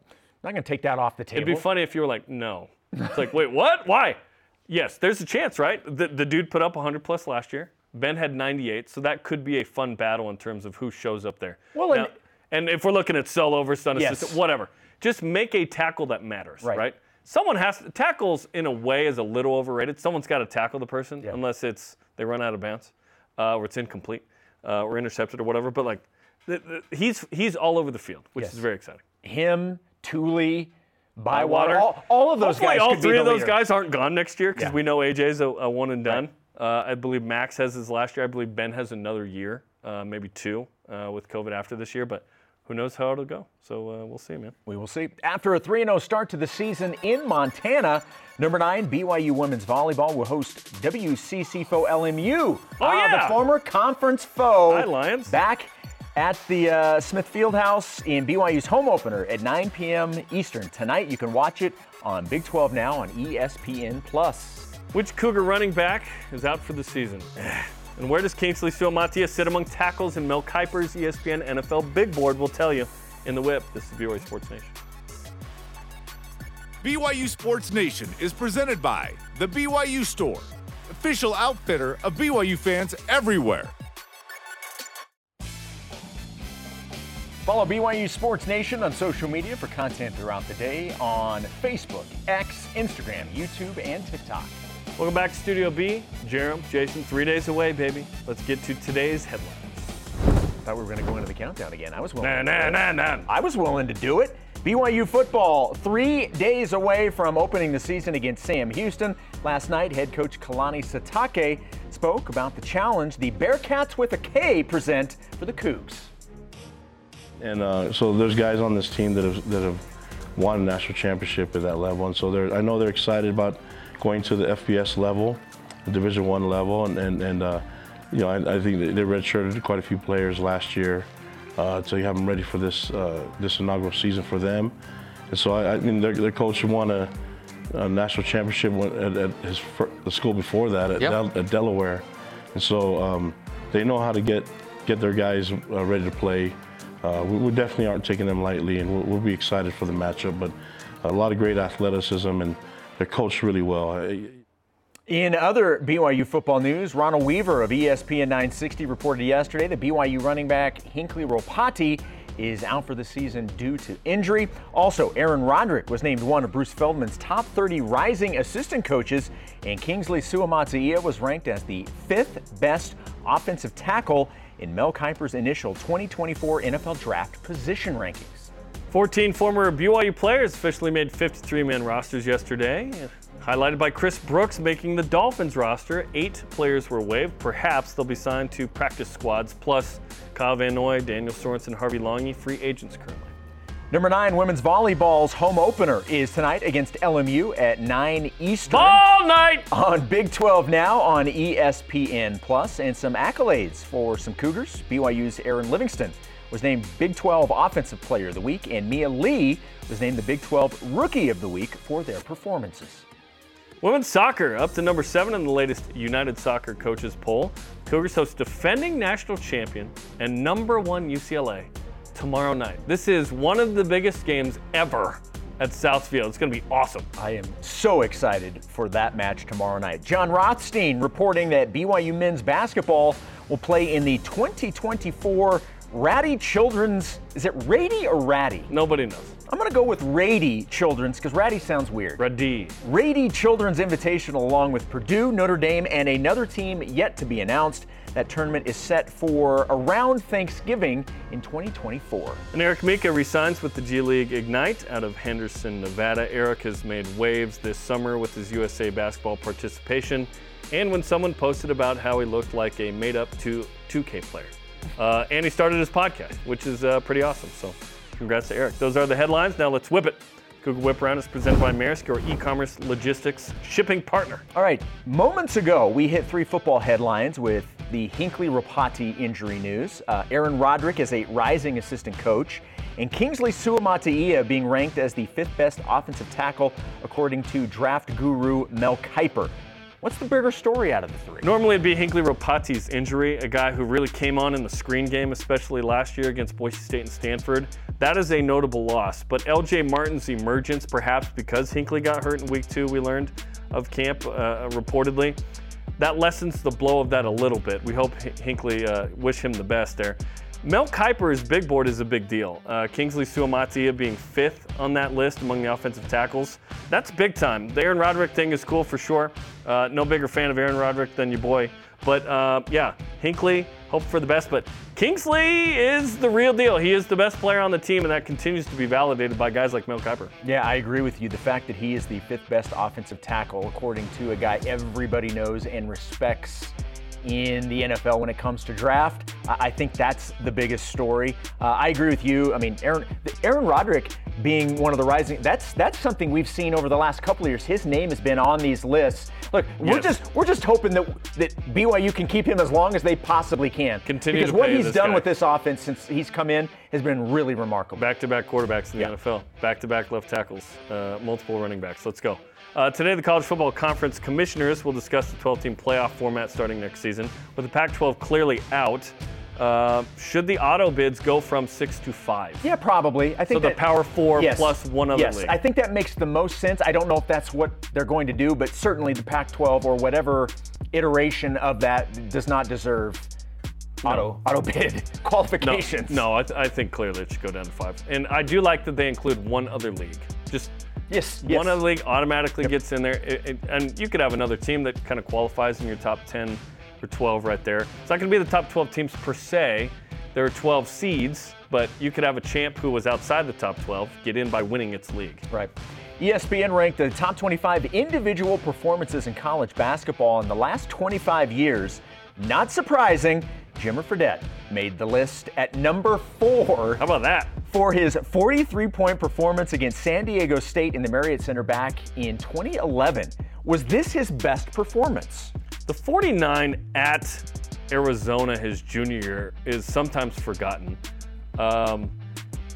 not gonna take that off the table. It'd be funny if you were like, no. It's like, wait, what? Why? Yes, there's a chance, right? The, the dude put up 100 plus last year. Ben had 98, so that could be a fun battle in terms of who shows up there. Well, now, and, and, if we're looking at solo versus unassisted, yes. whatever, just make a tackle that matters, right? right? Someone has to, tackles in a way is a little overrated. Someone's got to tackle the person yeah. unless it's they run out of bounds uh, or it's incomplete uh, or intercepted or whatever. But like, the, the, he's he's all over the field, which yes. is very exciting. Him, Tooley, Bywater, all, all of those Hopefully guys. All three of those leader. guys aren't gone next year because yeah. we know AJ's a, a one and done. Right. Uh, I believe Max has his last year. I believe Ben has another year, uh, maybe two, uh, with COVID after this year. But who knows how it'll go? So uh, we'll see, man. We will see. After a 3 0 start to the season in Montana, number nine, BYU women's volleyball will host WCC foe LMU. Oh, uh, yeah. The former conference foe. Hi, Lions. Back at the uh, Smith Fieldhouse in BYU's home opener at 9 p.m. Eastern. Tonight, you can watch it on Big 12 Now on ESPN Plus. Which Cougar running back is out for the season? and where does Kingsley Suamataia sit among tackles in Mel Kiper's ESPN NFL Big Board? We'll tell you in the whip. This is BYU Sports Nation. BYU Sports Nation is presented by The BYU Store, official outfitter of BYU fans everywhere. Follow BYU Sports Nation on social media for content throughout the day on Facebook, X, Instagram, YouTube, and TikTok. Welcome back to Studio B. Jarom, Jason, three days away, baby. Let's get to today's headlines. I thought we were going to go into the countdown again. I was willing. Nah, to do nah, it. nah, nah. I was willing to do it. BYU football, three days away from opening the season against Sam Houston. Last night, head coach Kalani Sitake spoke about the challenge the Bearcats with a K present for the Cougs. And uh, so there's guys on this team that have that have won a national championship at that level, and so they're I know they're excited about going to the FBS level, the Division One level, and and, and uh, you know I, I think they redshirted quite a few players last year, uh, so you have them ready for this uh, this inaugural season for them, and so I, I mean their, their coach won a, a national championship at, at his the school before that at, Yep. Del- at Delaware, and so um, they know how to get get their guys uh, ready to play. Uh, we, we definitely aren't taking them lightly, and we'll, we'll be excited for the matchup. But a lot of great athleticism, and they're coached really well. In other BYU football news, Ronald Weaver of ESPN 960 reported yesterday that BYU running back Hinckley Ropati is out for the season due to injury. Also, Aaron Roderick was named one of Bruce Feldman's top 30 rising assistant coaches, and Kingsley Suamataia was ranked as the fifth best offensive tackle in Mel Kiper's initial 2024 NFL Draft position rankings. 14 former BYU players officially made 53 man rosters yesterday, highlighted by Chris Brooks making the Dolphins roster. Eight players were waived. Perhaps they'll be signed to practice squads, plus Kyle Van Noy, Daniel Sorensen, and Harvey Langi, free agents currently. Number nine women's volleyball's home opener is tonight against LMU at 9 Eastern. All night! on Big 12 now on ESPN Plus, and some accolades for some Cougars. BYU's Aaron Livingston was named Big 12 Offensive Player of the Week, and Mia Lee was named the Big 12 Rookie of the Week for their performances. Women's soccer up to number seven in the latest United Soccer Coaches poll. Cougars host defending national champion and number one UCLA tomorrow night. This is one of the biggest games ever at Southfield. It's going to be awesome. I am so excited for that match tomorrow night. Jon Rothstein reporting that BYU men's basketball will play in the 2024 Ratty Children's. Is it Rady or Ratty? Nobody knows. I'm going to go with Rady Children's because Rady sounds weird. Rady. Rady Children's Invitational, along with Purdue, Notre Dame, and another team yet to be announced. That tournament is set for around Thanksgiving in 2024. And Eric Mika resigns with the G League Ignite out of Henderson, Nevada. Eric has made waves this summer with his USA basketball participation and when someone posted about how he looked like a made up 2, 2K player. Uh, and he started his podcast, which is uh, pretty awesome. So congrats to Eric. Those are the headlines. Now let's whip it. Google Whip Around is presented by Maersk, your e commerce logistics shipping partner. All right, moments ago, we hit three football headlines with the Hinckley Ropati injury news. Uh, Aaron Roderick is a rising assistant coach, and Kingsley Suamataia being ranked as the fifth best offensive tackle according to draft guru Mel Kiper. What's the bigger story out of the three? Normally it'd be Hinckley Ropati's injury, a guy who really came on in the screen game, especially last year against Boise State and Stanford. That is a notable loss. But LJ Martin's emergence, perhaps because Hinckley got hurt in week two, we learned of camp uh, reportedly, that lessens the blow of that a little bit. We hope Hinckley uh, wish him the best there. Mel Kiper's big board is a big deal. Uh, Kingsley Suamataia being fifth on that list among the offensive tackles. That's big time. The Aaron Roderick thing is cool for sure. Uh, no bigger fan of Aaron Roderick than your boy. But uh, yeah, Hinckley, hope for the best. But Kingsley is the real deal. He is the best player on the team, and that continues to be validated by guys like Mel Kiper. Yeah, I agree with you. The fact that he is the fifth best offensive tackle, according to a guy everybody knows and respects in the NFL when it comes to draft, I think that's the biggest story. Uh, I agree with you. I mean, Aaron, Aaron Roderick being one of the rising, that's that's something we've seen over the last couple of years. His name has been on these lists. Look, we're Yes. just we're just hoping that that BYU can keep him as long as they possibly can. Continue because what he's done guy. with this offense since he's come in has been really remarkable. Back to back quarterbacks in the Yeah. NFL, back to back left tackles, uh, multiple running backs. Let's go. Uh, today, the College Football Conference commissioners will discuss the 12 team playoff format starting next season. With the Pac 12 clearly out, uh, should the auto bids go from six to five? Yeah, probably. I think So the Power Four Yes. plus one other yes, league. I think that makes the most sense. I don't know if that's what they're going to do, but certainly the Pac-12 or whatever iteration of that does not deserve auto auto bid No, qualifications. no, I, th- I think clearly it should go down to five. And I do like that they include one other league. Just Yes, yes. one other league automatically gets in there, It- it- and you could have another team that kind of qualifies in your top 10 or 12 right there. It's not going to be the top 12 teams per se. There are 12 seeds, but you could have a champ who was outside the top 12 get in by winning its league. Right. ESPN ranked the top 25 individual performances in college basketball in the last 25 years. Not surprising, Jimmer Fredette made the list at number four How about that? for his 43 point performance against San Diego State in the Marriott Center back in 2011. Was this his best performance? The 49 at Arizona his junior year is sometimes forgotten. Um,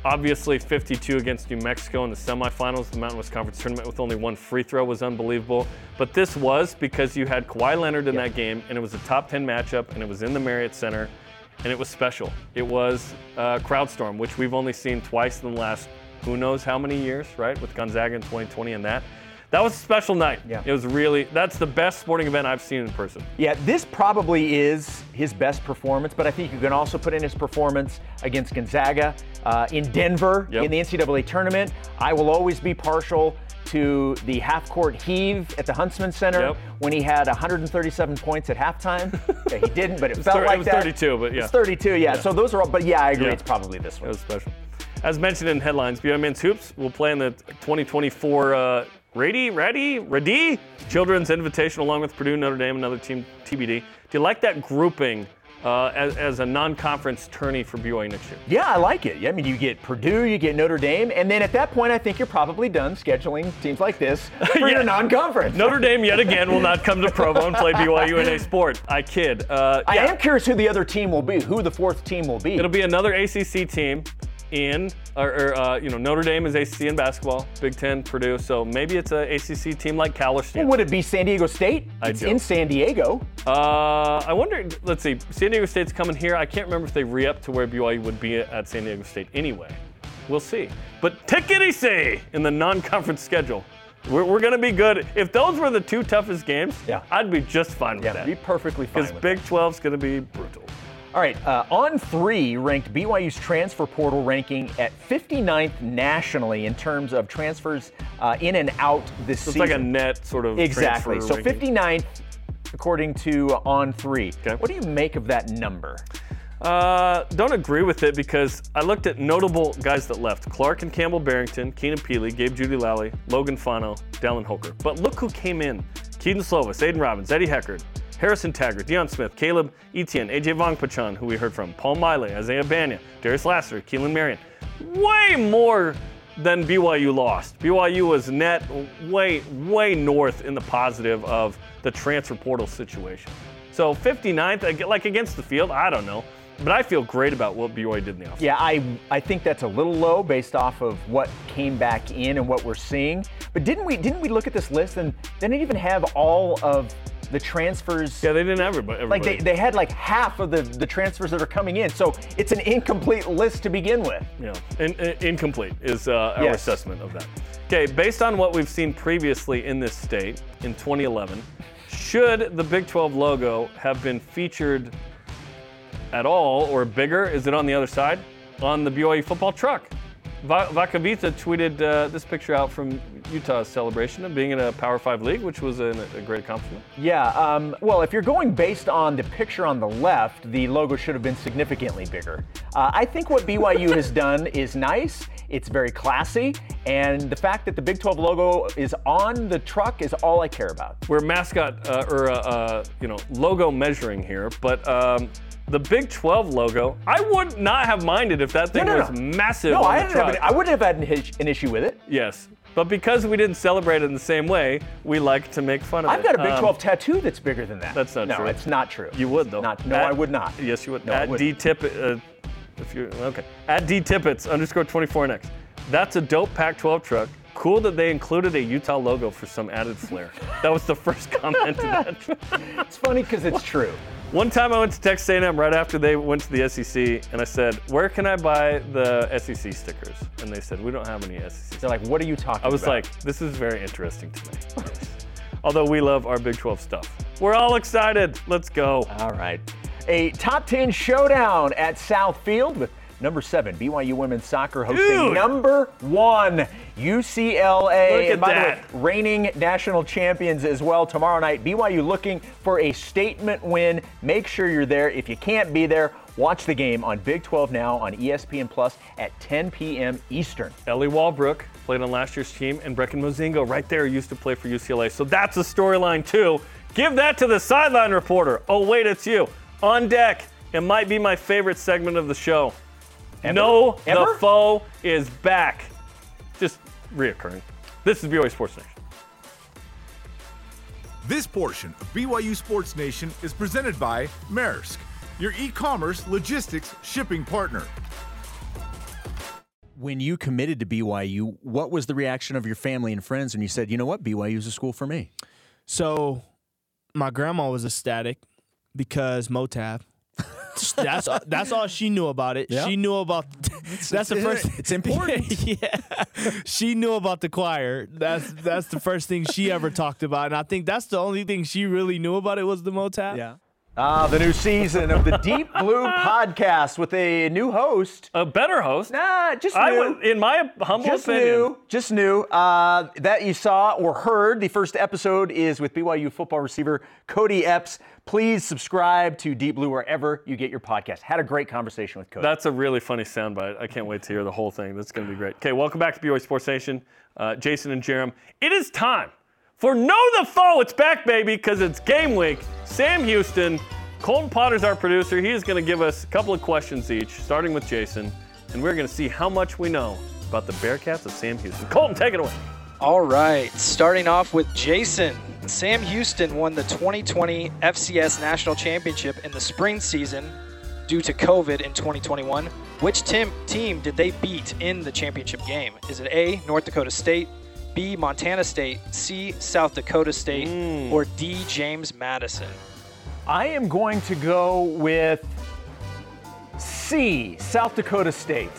obviously, 52 against New Mexico in the semifinals of the Mountain West Conference tournament with only one free throw was unbelievable. But this was because you had Kawhi Leonard in that game, and it was a top 10 matchup, and it was in the Marriott Center, and it was special. It was uh, Crowdstorm, which we've only seen twice in the last who knows how many years, right? With Gonzaga in 2020 and that. That was a special night. Yeah. It was really, that's the best sporting event I've seen in person. Yeah, this probably is his best performance, but I think you can also put in his performance against Gonzaga uh, in Denver Yep. in the NCAA tournament. I will always be partial to the half court heave at the Huntsman Center Yep. when he had 137 points at halftime. yeah, he didn't, but it, felt thir- it was that. 32, but yeah. It's 32, yeah. So those are all, but yeah, I agree. Yeah. It's probably this one. It was special. As mentioned in headlines, BYU men's hoops will play in the 2024 uh, Ready, Ready, Ready Children's Invitational along with Purdue, Notre Dame, another team TBD. Do you like that grouping uh, as, as a non-conference tourney for BYU next year? Yeah, I like it. Yeah, I mean, you get Purdue, you get Notre Dame, and then at that point, I think you're probably done scheduling teams like this for Yeah. your non-conference. Notre Dame yet again will not come to Provo and play BYU in a sport. I kid. Uh, I am curious who the other team will be, who the fourth team will be. It'll be another ACC team in, or, or uh, you know, Notre Dame is ACC in basketball, Big Ten, Purdue. So maybe it's a ACC team like Cal or Stanford. Would it be San Diego State? I it's don't. in San Diego. Uh, I wonder. Let's see. San Diego State's coming here. I can't remember if they re-up to where BYU would be at San Diego State anyway. We'll see. But tickety say in the non-conference schedule, we're, we're going to be good. If those were the two toughest games, Yeah. I'd be just fine with Yeah, that. be perfectly fine Because Big 12's going to be brutal. All right, uh, on three ranked BYU's transfer portal ranking at 59th nationally in terms of transfers uh, in and out this So it's season. like a net sort of exactly. So ranking. 59th according to on three. Okay. What do you make of that number? Uh, don't agree with it because I looked at notable guys that left: Clark and Campbell Barrington, Keenan Pili, Gabe Jeudy-Lally, Logan Fano, Dallin Holker. But look who came in: Kedon Slovis, Aidan Robbins, Eddie Heckard, Harrison Taggart, Deion Smith, Caleb Etienne, AJ Vongphachanh, who we heard from, Paul Maile, Isaiah Bagnah, Darius Lassiter, Keelan Marion. Way more than BYU lost. BYU was net way, way north in the positive of the transfer portal situation. So 59th, ag- like against the field, I don't know. But I feel great about what BYU did in the offseason. Yeah, I I think that's a little low based off of what came back in and what we're seeing. But didn't we didn't we look at this list and didn't even have all of the transfers? Yeah, they didn't have everybody. Like they, they had like half of the, the transfers that are coming in. So it's an incomplete list to begin with. Yeah, in, in- incomplete is uh, our Yes. assessment of that. Okay, based on what we've seen previously in this state in 2011, should the Big 12 logo have been featured at all or bigger? Is it on the other side? On the BYU football truck. Va- Vakavita tweeted uh, this picture out from Utah's celebration of being in a Power 5 league, which was a, a great accomplishment. Yeah, um, well, if you're going based on the picture on the left, the logo should have been significantly bigger. Uh, I think what BYU has done is nice. It's very classy, and the fact that the Big 12 logo is on the truck is all I care about. we're mascot uh, or uh, uh, you know logo measuring here, but um, the Big 12 logo, I would not have minded if that thing no, was no. massive No, I, the didn't have I wouldn't have had an, an issue with it. yes, but because we didn't celebrate it in the same way, we like to make fun of it. I've got a Big Um, 12 tattoo that's bigger than that. That's not no, true. it's not true. You would though. Not, no, At- I would not. Yes, you would. No, At D wouldn't. Uh, if you okay. At D Tippets underscore 24 next. That's a dope Pac-12 truck. Cool that they included a Utah logo for some added flair. that was the first comment to that. It's funny because it's true. One time I went to Texas A&M right after they went to the SEC, and I said, "Where can I buy the SEC stickers?" And they said, "We don't have any SEC." They're like, what are you talking about? I was about? like, "This is very interesting to me." Although we love our Big 12 stuff, we're all excited. Let's go. All right. A top 10 showdown at Southfield with number seven BYU women's soccer hosting Dude. number one UCLA. And by that. the way, reigning national champions as well tomorrow night. BYU looking for a statement win. Make sure you're there. If you can't be there, watch the game on Big 12 now on ESPN Plus at 10 p.m. Eastern. Ellie Walbrook played on last year's team, and Brecken Mozingo right there used to play for UCLA. So that's a storyline too. Give that to the sideline reporter. Oh wait, it's you. On deck. It might be my favorite segment of the show. No, Ever? the foe is back. Just reoccurring. This is BYU Sports Nation. This portion of BYU Sports Nation is presented by Maersk, your e commerce logistics shipping partner. When you committed to BYU, what was the reaction of your family and friends when you said, you know what, BYU is a school for me? So, my grandma was ecstatic because Motab. That's that's all she knew about it. Yeah. She knew about. that's the first. It's important. yeah, she knew about the choir. That's that's the first thing she ever talked about, and I think that's the only thing she really knew about it was the Motab. Yeah. Ah, the new season of the Deep Blue podcast with a new host. A better host. Nah, just I new. would, in my humble just opinion. new, just new. Uh, that you saw or heard. The first episode is with BYU football receiver Cody Epps. Please subscribe to Deep Blue wherever you get your podcast. Had a great conversation with Cody. That's a really funny soundbite. I can't wait to hear the whole thing. That's going to be great. Okay, welcome back to BYU Sports Nation. Uh, Jason and Jarom. It is time for Know the Foe. It's back, baby, because it's game week. Sam Houston, Colton Potter's our producer. He is going to give us a couple of questions each, starting with Jason, and we're going to see how much we know about the Bearcats of Sam Houston. Colton, take it away. All right, starting off with Jason. Sam Houston won the 2020 FCS National Championship in the spring season due to COVID in 2021. Which tim- team did they beat in the championship game? Is it A, North Dakota State, B, Montana State, C, South Dakota State, hmm. or D, James Madison? I am going to go with C, South Dakota State.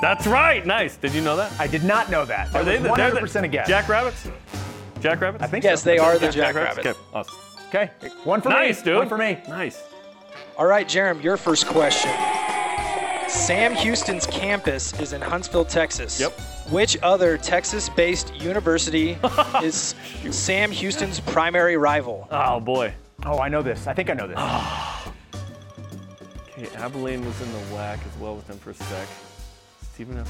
That's right. Nice. Did you know that? I did not know that. That Are they was the, they're 100% the a guess. Jackrabbits? Jackrabbits? I think Yes, so. they are the Jackrabbits? Jackrabbits. Okay, awesome. Okay, one for Nice, me. dude. One for me. Nice. All right, Jarom, your first question. Sam Houston's campus is in Huntsville, Texas. Yep. Which other Texas based university is Sam Houston's primary rival? Oh, boy. Oh, I know this. I think I know this. Okay, Abilene was in the WAC as well with them for a sec. Stephen F.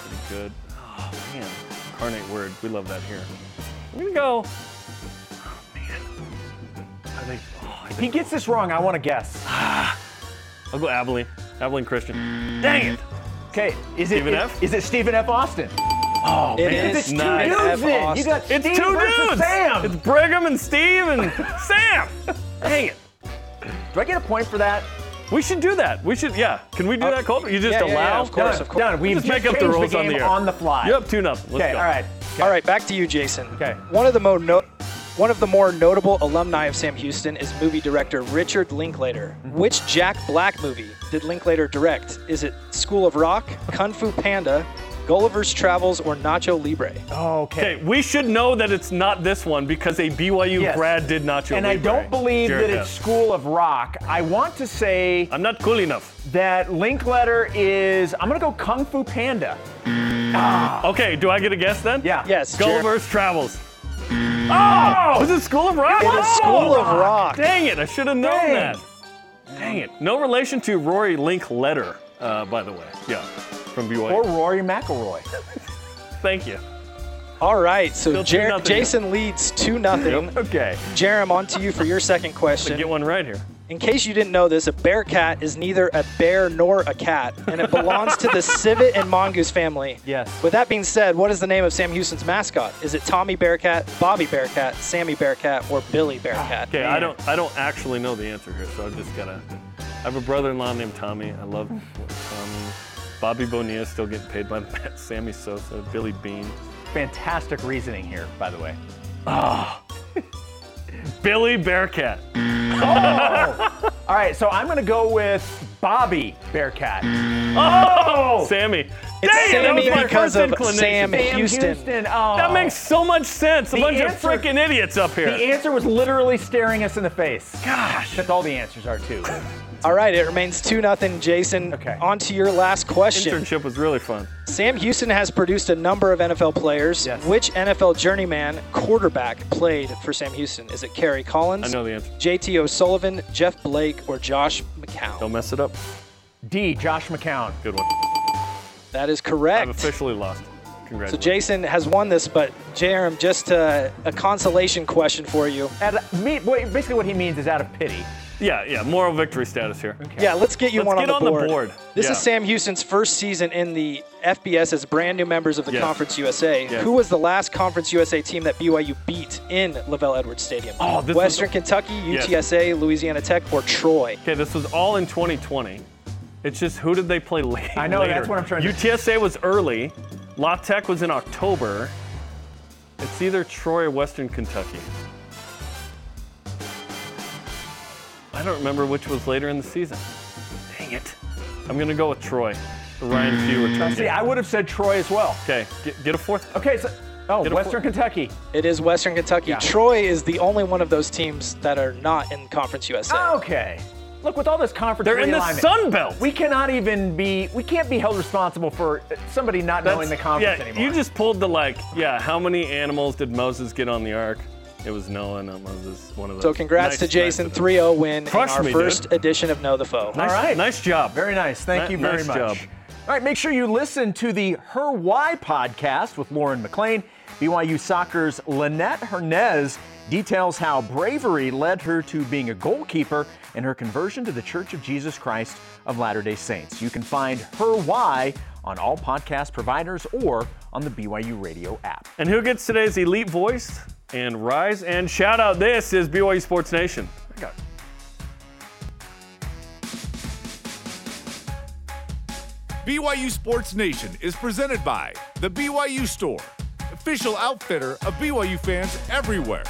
Pretty good. Oh, man. carnate word. We love that here. I'm to go. Oh, man. Are they. Oh, I if he gets this wrong, I want to guess. I'll go Abilene. Abilene Christian. Dang it. Okay, is it Stephen is- F? Is it Stephen F. Austin? Oh, It man. is It's two nice. dudes then. You got It's Steve two dudes. Sam. It's Brigham and Steve and Sam. Dang it. Do I get a point for that? We should do that. We should, yeah. Can we do that, Colton? You just yeah, yeah, allow? yeah, of course, Done. of course. Done. We've just just make up the rules the on the air. on the fly. Yep, two nothing. Let's Okay, go. all right. All right, back to you, Jason. Okay. One of the mo- no- one of the more notable alumni of Sam Houston is movie director Richard Linklater. Mm-hmm. Which Jack Black movie did Linklater direct? Is it School of Rock, Kung Fu Panda, Gulliver's Travels, or Nacho Libre? Okay. Okay, we should know that it's not this one because a BYU Yes. grad did not show And I don't believe Jared that it's Hess. School of Rock. I want to say I'm not cool enough. that Linkletter is. I'm gonna go Kung Fu Panda. Okay, do I get a guess then? Yeah. Yes, Jared. Gulliver's Travels. Oh, was it School of Rock? It is School of Rock. Dang it, I should have known Dang. that. Dang it. No relation to Rory Linkletter, uh, by the way. Yeah, from BYU. Or Rory McIlroy. Thank you. All right, so Still Jer- Jason leads 2 nothing. Okay. Jarom, on to you for your second question. get one right here. In case you didn't know this, a bear cat is neither a bear nor a cat, and it belongs to the civet and mongoose family. Yes. With that being said, what is the name of Sam Houston's mascot? Is it Tommy Bearcat, Bobby Bearcat, Sammy Bearcat, or Billy Bearcat? Okay, I don't I don't actually know the answer here, so I just gotta. I have a brother-in-law named Tommy. I love Tommy. Bobby Bonilla is still getting paid by the Mets. Sammy Sosa, Billy Beane, Fantastic reasoning here, by the way. Oh. Billy Bearcat. Oh. All right, so I'm going to go with Bobby Bearcat. Oh, Sammy. It's Dang it, that Sammy was my because first of. Sam Sam Houston. Houston. Oh. That makes so much sense. A The bunch answer- of freaking idiots up here. The answer was literally staring us in the face. Gosh. That's all the answers are, too. All right, it remains 2 0. Jason, Okay. on to your last question. Internship was really fun. Sam Houston has produced a number of NFL players. Yes. Which NFL journeyman quarterback played for Sam Houston? Is it Kerry Collins, I know the answer. JT O'Sullivan, Jeff Blake, or Josh McCown? Don't mess it up. D. Josh McCown. Good one. That is correct. I've officially lost. So Congratulations. So Jason has won this, but Jarom, just uh, a consolation question for you. Out of, me, wait, basically, what he means is out of pity. Yeah, yeah. Moral victory status here. Yeah, let's get you Let's one get on, the, on the board. board. This Yeah. is Sam Houston's first season in the FBS as brand new members of the Yes. Conference USA. Yes. Who was the last Conference USA team that BYU beat in LaVell Edwards Stadium? Oh, this was- Western Kentucky, Yes. UTSA, Louisiana Tech, or Troy? Okay, this was all in 2020. It's just who did they play late? I know, later? that's what I'm trying to- UTSA was early. La Tech was in October. It's either Troy or Western Kentucky. I don't remember which was later in the season. Dang it. I'm gonna go with Troy. The Ryan Few mm. return See. I would have said Troy as well. Okay, get, get a fourth. Okay, so. Oh, Get a Western Kentucky. It is Western Kentucky. Yeah. Troy is the only one of those teams that are not in Conference USA. Ah, okay. Look, with all this conference They're in the Sun Belt. We cannot even be, we can't be held responsible for somebody not knowing the conference yeah, anymore. you just pulled the like, yeah, how many animals did Moses get on the ark? It was Noah, not Moses. One of those. So congrats Nice, to Jason, of 3-0 win Crushed in our me, dude. first edition of Know the Foe. Nice, All right. Nice job. Very nice. Thank Ni- you very nice much. job. All right, make sure you listen to the Her Why podcast with Lauren McLean. BYU Soccer's Lynette Hernandez details how bravery led her to being a goalkeeper and her conversion to the Church of Jesus Christ of Latter day Saints. You can find Her Why on all podcast providers or on the BYU radio app. And who gets today's elite voice and rise and shout out? This is BYU Sports Nation. I got BYU Sports Nation is presented by The BYU Store, official outfitter of BYU fans everywhere.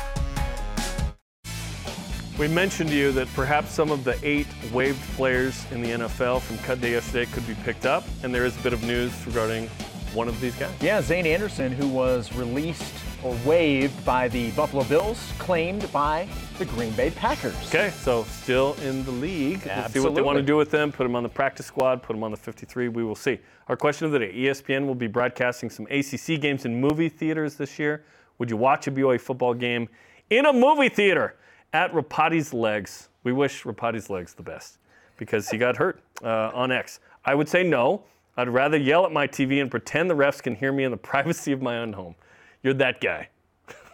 We mentioned to you that perhaps some of the eight waived players in the NFL from cut day yesterday could be picked up, and there is a bit of news regarding one of these guys. Yeah, Zayne Anderson, who was released or waived by the Buffalo Bills, claimed by the Green Bay Packers. Okay, so still in the league. See what they want to do with them. Put them on the practice squad, put them on the 53. We will see. Our question of the day ESPN will be broadcasting some ACC games in movie theaters this year. Would you watch a BYU football game in a movie theater at Rapati's Legs? We wish Rapati's Legs the best because he got hurt uh, on X. I would say no. I'd rather yell at my TV and pretend the refs can hear me in the privacy of my own home. You're that guy.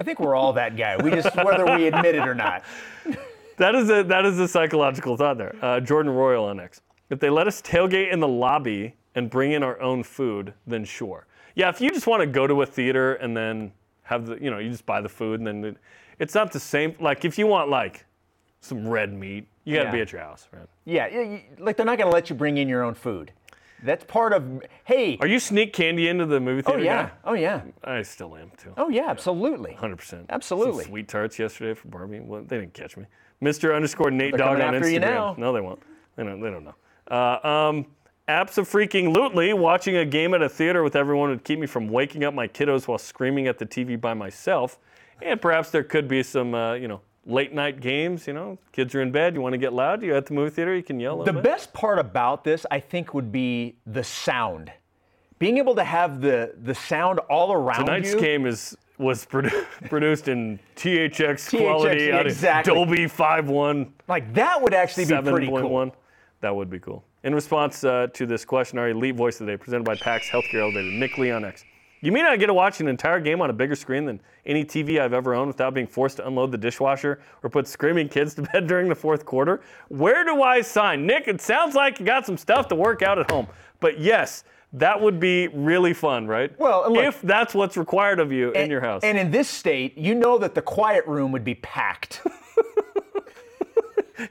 I think we're all that guy. We just, whether we admit it or not. That is a that is a psychological thought there. Uh, Jordan Royal on X. If they let us tailgate in the lobby and bring in our own food, then sure. Yeah, if you just want to go to a theater and then have the you know you just buy the food and then it, it's not the same. Like if you want like some red meat, you got to Yeah. be at your house, right? Yeah, yeah, like they're not going to let you bring in your own food. That's part of, hey. Are you sneak candy into the movie theater? Oh, yeah. guy? Oh, yeah. I still am too. Oh, yeah, absolutely. 100%. Absolutely. Some sweet tarts yesterday for Barbie. Well, they didn't catch me. Mr. underscore Nate Dog on Instagram. No, they won't. They don't, they don't know. Uh, um, freaking lootly watching a game at a theater with everyone would keep me from waking up my kiddos while screaming at the TV by myself. And perhaps there could be some, uh, you know, late night games. You know, kids are in bed. You want to get loud. You're at the movie theater. You can yell. The bit. best part about this, I think, would be the sound. Being able to have the, the sound all around Tonight's you. game is was produ- produced in THX, THX, quality, yeah, out of exactly. Dolby 5.1. Like that would actually be pretty cool. 7.1. That would be cool. In response uh, to this question, our elite voice today, presented by PAX Healthcare Elevator, Nick Lee on X. You may not get to watch an entire game on a bigger screen than any TV I've ever owned without being forced to unload the dishwasher or put screaming kids to bed during the fourth quarter. Where do I sign? Nick, it sounds like you got some stuff to work out at home. But yes, that would be really fun, right? Well, look- if that's what's required of you in your house. And in this state, you know that the quiet room would be packed.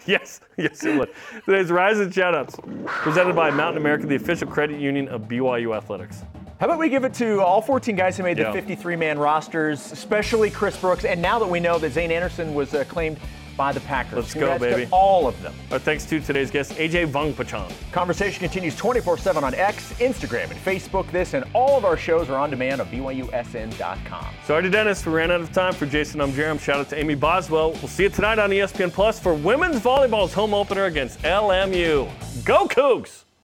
Yes, yes, it would. Today's Rise and Shoutouts, presented by Mountain America, the official credit union of BYU Athletics. How about we give it to all 14 guys who made the 53 man rosters, especially Chris Brooks. And now that we know that Zayne Anderson was uh, claimed by the Packers. Let's go, baby. all of them. Our thanks to today's guest, AJ Vongphachanh. Conversation continues 24 7 on X, Instagram, and Facebook. This and all of our shows are on demand on BYUSN.com. Sorry to Dennis, we ran out of time. For Jason, I'm Jarom. Shout out to Amy Boswell. We'll see you tonight on ESPN Plus for women's volleyball's home opener against LMU. Go Cougs!